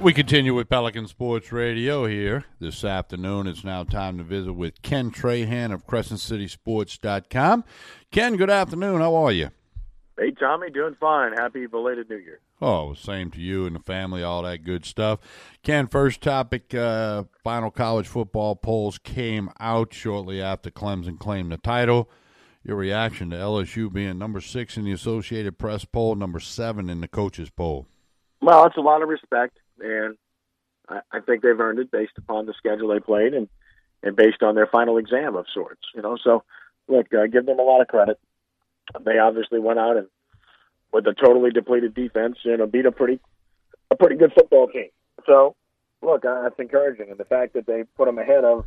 We continue with Pelican Sports Radio here this afternoon. It's now time to visit with Ken Trahan of CrescentCitySports.com. Ken, good afternoon. How are you? Hey, Tommy, doing fine. Happy belated New Year. Oh, same to you and the family, all that good stuff. Ken, first topic uh, final college football polls came out shortly after Clemson claimed the title. Your reaction to LSU being number six in the Associated Press poll, number seven in the coaches poll? Well, it's a lot of respect and I, I think they've earned it based upon the schedule they played and and based on their final exam of sorts. You know, so look, uh, give them a lot of credit. They obviously went out and with a totally depleted defense, you know, beat a pretty a pretty good football team. So, look, that's encouraging, and the fact that they put them ahead of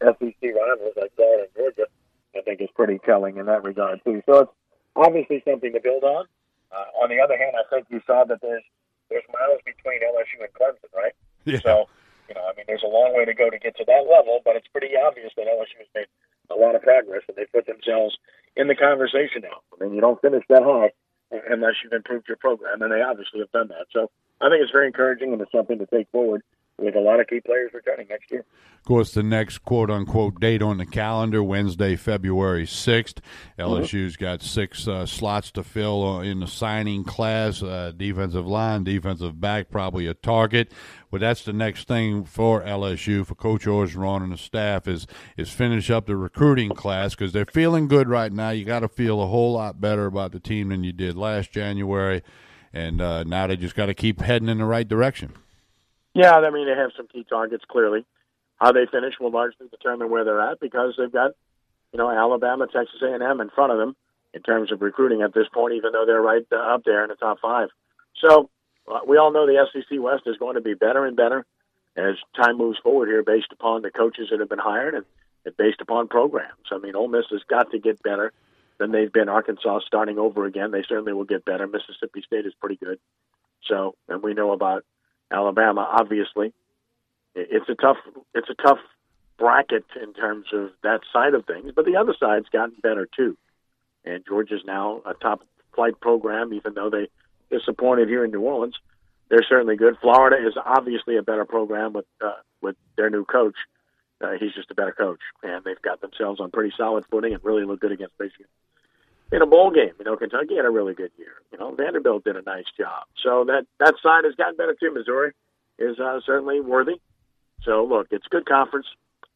SEC rivals like Florida and Georgia, I think is pretty telling in that regard too. So it's obviously something to build on. Uh, on the other hand, I think you saw that there's there's miles between LSU and Clemson, right? Yeah. So, you know, I mean, there's a long way to go to get to that level, but it's pretty obvious that LSU has made a lot of progress and they put themselves in the conversation now. I mean, you don't finish that high unless you've improved your program, and they obviously have done that. So I think it's very encouraging and it's something to take forward with a lot of key players returning next year. Of course, the next quote unquote date on the calendar, Wednesday, February 6th. LSU's got six uh, slots to fill uh, in the signing class uh, defensive line, defensive back, probably a target. But that's the next thing for LSU, for Coach Orgeron and the staff, is, is finish up the recruiting class because they're feeling good right now. You got to feel a whole lot better about the team than you did last January. And uh, now they just got to keep heading in the right direction. Yeah, I mean they have some key targets. Clearly, how they finish will largely determine where they're at because they've got, you know, Alabama, Texas A&M in front of them in terms of recruiting at this point, even though they're right uh, up there in the top five. So uh, we all know the SEC West is going to be better and better as time moves forward here, based upon the coaches that have been hired and, and based upon programs. I mean, Ole Miss has got to get better than they've been. Arkansas starting over again, they certainly will get better. Mississippi State is pretty good. So, and we know about Alabama, obviously. It's a tough it's a tough bracket in terms of that side of things, but the other side's gotten better too. And Georgia's now a top flight program, even though they disappointed here in New Orleans. They're certainly good. Florida is obviously a better program with uh, with their new coach. Uh, he's just a better coach, and they've got themselves on pretty solid footing and really look good against Michigan in a bowl game. You know, Kentucky had a really good year. You know, Vanderbilt did a nice job. So that that side has gotten better too. Missouri is uh, certainly worthy. So look, it's a good conference,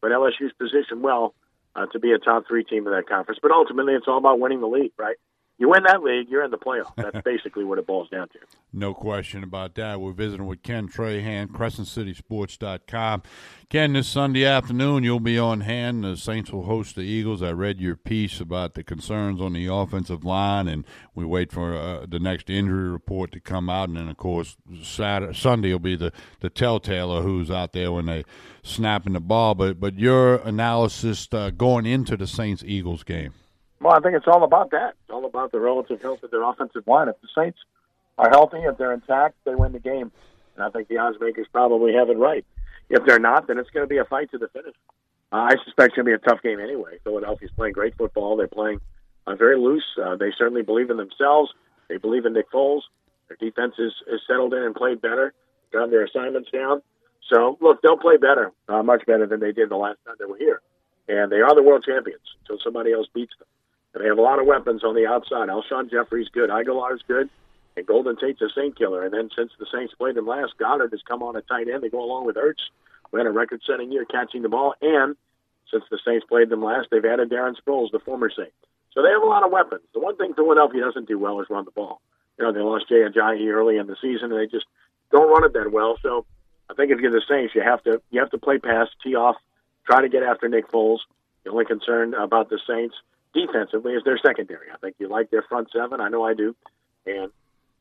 but LSU's positioned well uh, to be a top three team in that conference. But ultimately, it's all about winning the league, right? You win that league, you're in the playoff. That's basically what it boils down to. No question about that. We're visiting with Ken Trahan, CrescentCitySports.com. Ken, this Sunday afternoon, you'll be on hand. The Saints will host the Eagles. I read your piece about the concerns on the offensive line, and we wait for uh, the next injury report to come out. And then, of course, Saturday, Sunday will be the, the telltale of who's out there when they snapping the ball. But, but your analysis uh, going into the Saints Eagles game. Well, I think it's all about that. It's all about the relative health of their offensive line. If the Saints are healthy, if they're intact, they win the game. And I think the odds makers probably have it right. If they're not, then it's going to be a fight to the finish. Uh, I suspect it's going to be a tough game anyway. Philadelphia's playing great football. They're playing uh, very loose. Uh, they certainly believe in themselves. They believe in Nick Foles. Their defense is, is settled in and played better, got their assignments down. So, look, they'll play better, uh, much better than they did the last time they were here. And they are the world champions until somebody else beats them. They have a lot of weapons on the outside. Alshon Jeffery's good. Agholor's good. And Golden Tate's a Saint killer. And then since the Saints played him last, Goedert has come on a tight end. They go along with Ertz, who had a record setting year catching the ball. And since the Saints played them last, they've added Darren Sproles, the former Saint. So they have a lot of weapons. The one thing Philadelphia doesn't do well is run the ball. You know, they lost Jay Ajayi early in the season, and they just don't run it that well. So I think if you're the Saints, you have to you have to play pass, tee off, try to get after Nick Foles. The only concern about the Saints defensively is their secondary. I think you like their front seven. I know I do, and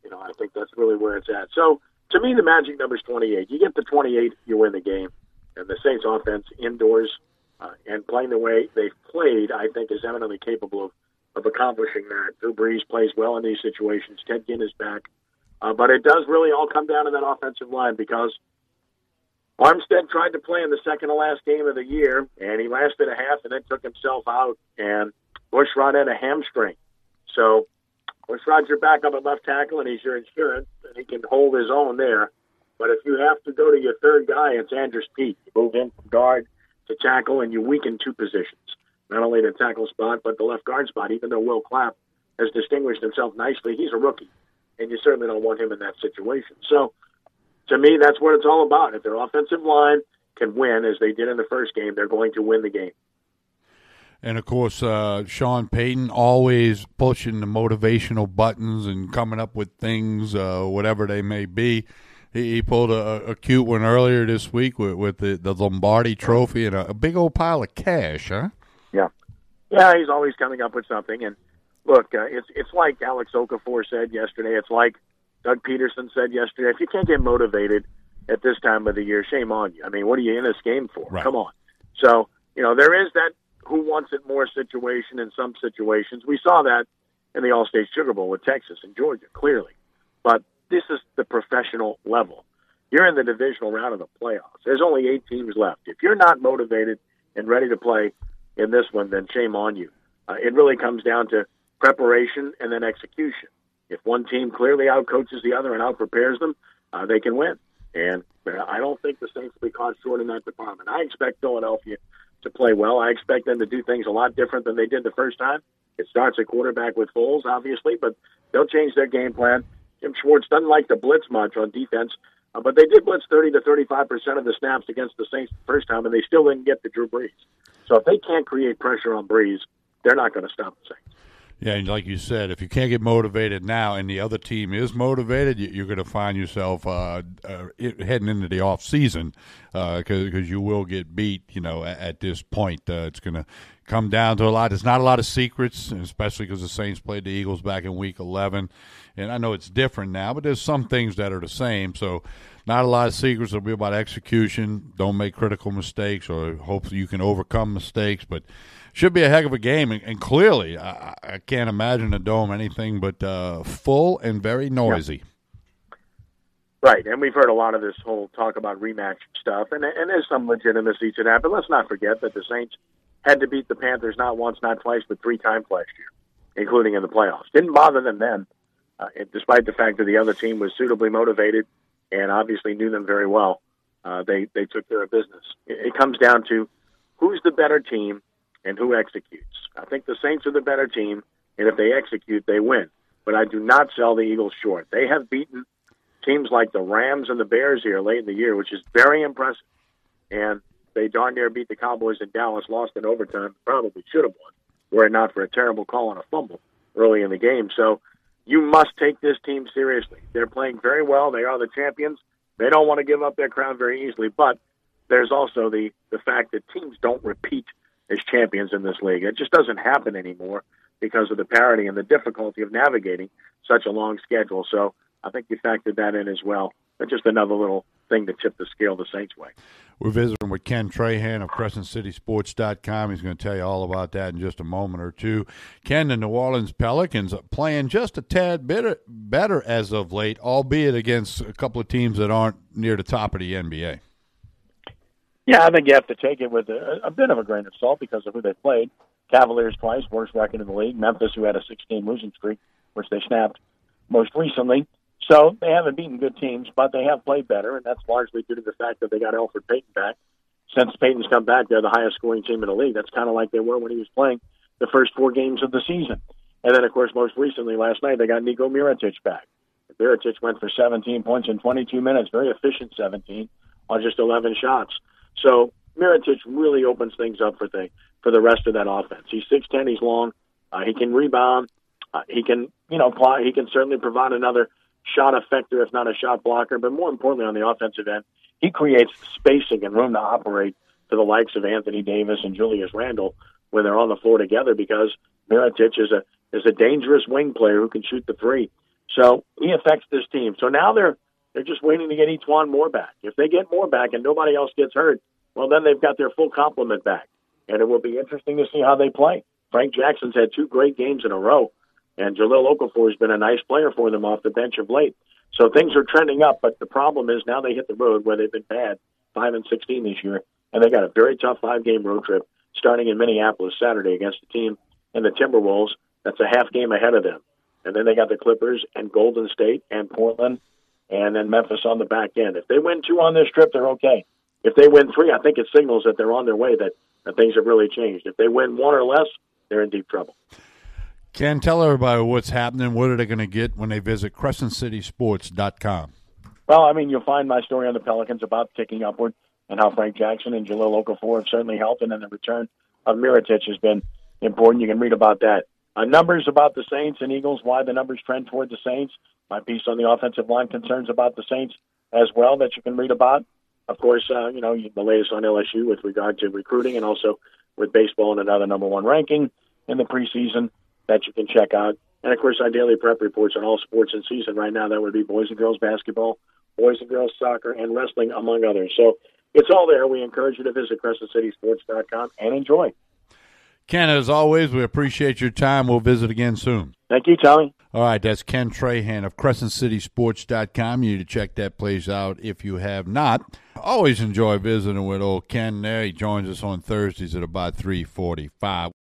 you know I think that's really where it's at. So to me, the magic number is 28. You get the 28, you win the game. And the Saints' offense indoors uh, and playing the way they've played, I think, is eminently capable of of accomplishing that. Drew Brees plays well in these situations. Ted Ginn is back. Uh, but it does really all come down to that offensive line because Armstead tried to play in the second to last game of the year, and he lasted a half and then took himself out. And Bushrod had a hamstring. So Bushrod's your backup at left tackle, and he's your insurance, and he can hold his own there. But if you have to go to your third guy, it's Andrus Peat. You move him from guard to tackle, and you weaken two positions. Not only the tackle spot, but the left guard spot. Even though Will Clapp has distinguished himself nicely, he's a rookie, and you certainly don't want him in that situation. So, to me, that's what it's all about. If their offensive line can win, as they did in the first game, they're going to win the game. And of course, uh, Sean Payton always pushing the motivational buttons and coming up with things, uh, whatever they may be. He, he pulled a, a, cute one earlier this week with, with the, the Lombardi Trophy and a, a, big old pile of cash, huh? Yeah, yeah. He's always coming up with something. And look, uh, it's it's like Alex Okafor said yesterday. It's like Doug Pederson said yesterday. If you can't get motivated at this time of the year, shame on you. I mean, what are you in this game for? Right. Come on. So you know there is that who wants it more situation in some situations. We saw that in the Allstate Sugar Bowl with Texas and Georgia, clearly. But this is the professional level. You're in the divisional round of the playoffs. There's only eight teams left. If you're not motivated and ready to play in this one, then shame on you. Uh, it really comes down to preparation and then execution. If one team clearly outcoaches the other and outprepares them, uh, they can win. And I don't think the Saints will be caught short in that department. I expect Philadelphia to play well. I expect them to do things a lot different than they did the first time. It starts at quarterback with Foles, obviously, but they'll change their game plan. Jim Schwartz doesn't like to blitz much on defense, uh, but they did blitz 30 to 35 percent of the snaps against the Saints the first time, and they still didn't get to Drew Brees. So if they can't create pressure on Brees, they're not going to stop the Saints. Yeah, and like you said, if you can't get motivated now, and the other team is motivated, you're going to find yourself uh, uh, heading into the off season because uh, you will get beat. You know, at, at this point, uh, it's going to come down to a lot. There's not a lot of secrets, especially because the Saints played the Eagles back in Week 11, and I know it's different now, but there's some things that are the same. So, not a lot of secrets. It'll be about execution. Don't make critical mistakes, or hope you can overcome mistakes, but should be a heck of a game. And, and clearly, I, I, can't imagine a dome anything but uh, full and very noisy. Right, and we've heard a lot of this whole talk about rematch stuff, and and there's some legitimacy to that. But let's not forget that the Saints had to beat the Panthers not once, not twice, but three times last year, including in the playoffs. Didn't bother them then, uh, despite the fact that the other team was suitably motivated and obviously knew them very well. Uh, they they took care of business. It, it comes down to who's the better team and who executes. I think the Saints are the better team, and if they execute, they win. But I do not sell the Eagles short. They have beaten teams like the Rams and the Bears here late in the year, which is very impressive. And they darn near beat the Cowboys in Dallas, lost in overtime, probably should have won, were it not for a terrible call on a fumble early in the game. So you must take this team seriously. They're playing very well. They are the champions. They don't want to give up their crown very easily, but there's also the the fact that teams don't repeat as champions in this league. It just doesn't happen anymore because of the parity and the difficulty of navigating such a long schedule. So I think you factored that in as well. But just another little thing to tip the scale the Saints' way. We're visiting with Ken Trahan of CrescentCitySports.com. He's going to tell you all about that in just a moment or two. Ken, the New Orleans Pelicans are playing just a tad bit better as of late, albeit against a couple of teams that aren't near the top of the NBA. Yeah, I think you have to take it with a, a bit of a grain of salt because of who they played. Cavaliers twice, worst record in the league. Memphis, who had a 16 losing streak, which they snapped most recently. So they haven't beaten good teams, but they have played better, and that's largely due to the fact that they got Elfrid Payton back. Since Payton's come back, they're the highest scoring team in the league. That's kind of like they were when he was playing the first four games of the season. And then, of course, most recently last night, they got Niko Mirotic back. Mirotic went for 17 points in 22 minutes, very efficient 17 on just 11 shots. So Mirotic really opens things up for the for the rest of that offense. He's six ten. He's long. Uh, he can rebound. Uh, he can you know he can certainly provide another shot effector, if not a shot blocker. But more importantly, on the offensive end, he creates spacing and room to operate to the likes of Anthony Davis and Julius Randle when they're on the floor together because Mirotic is a is a dangerous wing player who can shoot the three. So he affects this team. So now they're they're just waiting to get E'Twaun Moore back. If they get Moore back and nobody else gets hurt, well, then they've got their full complement back. And it will be interesting to see how they play. Frank Jackson's had two great games in a row, and Jahlil Okafor has been a nice player for them off the bench of late. So things are trending up, but the problem is now they hit the road where they've been bad, five and sixteen this year, and they got a very tough five game road trip starting in Minneapolis Saturday against the team and the Timberwolves. That's a half game ahead of them, and then they got the Clippers and Golden State and Portland and then Memphis on the back end. If they win two on this trip, they're okay. If they win three, I think it signals that they're on their way, that, that things have really changed. If they win one or less, they're in deep trouble. Ken, tell everybody what's happening. What are they going to get when they visit CrescentCitySports.com? Well, I mean, you'll find my story on the Pelicans about ticking upward and how Frank Jackson and Jahlil Okafor have certainly helped, and then the return of Mirotic has been important. You can read about that. Uh, numbers about the Saints and Eagles, why the numbers trend toward the Saints. My piece on the offensive line concerns about the Saints as well that you can read about. Of course, uh, you know, the latest on LSU with regard to recruiting and also with baseball and another number one ranking in the preseason that you can check out. And of course, our daily prep reports on all sports in season right now. That would be boys and girls basketball, boys and girls soccer, and wrestling, among others. So it's all there. We encourage you to visit CrescentCitySports.com and enjoy. Ken, as always, we appreciate your time. We'll visit again soon. Thank you, Tommy. All right, that's Ken Trahan of CrescentCitySports.com. You need to check that place out if you have not. Always enjoy visiting with old Ken there. He joins us on Thursdays at about 345.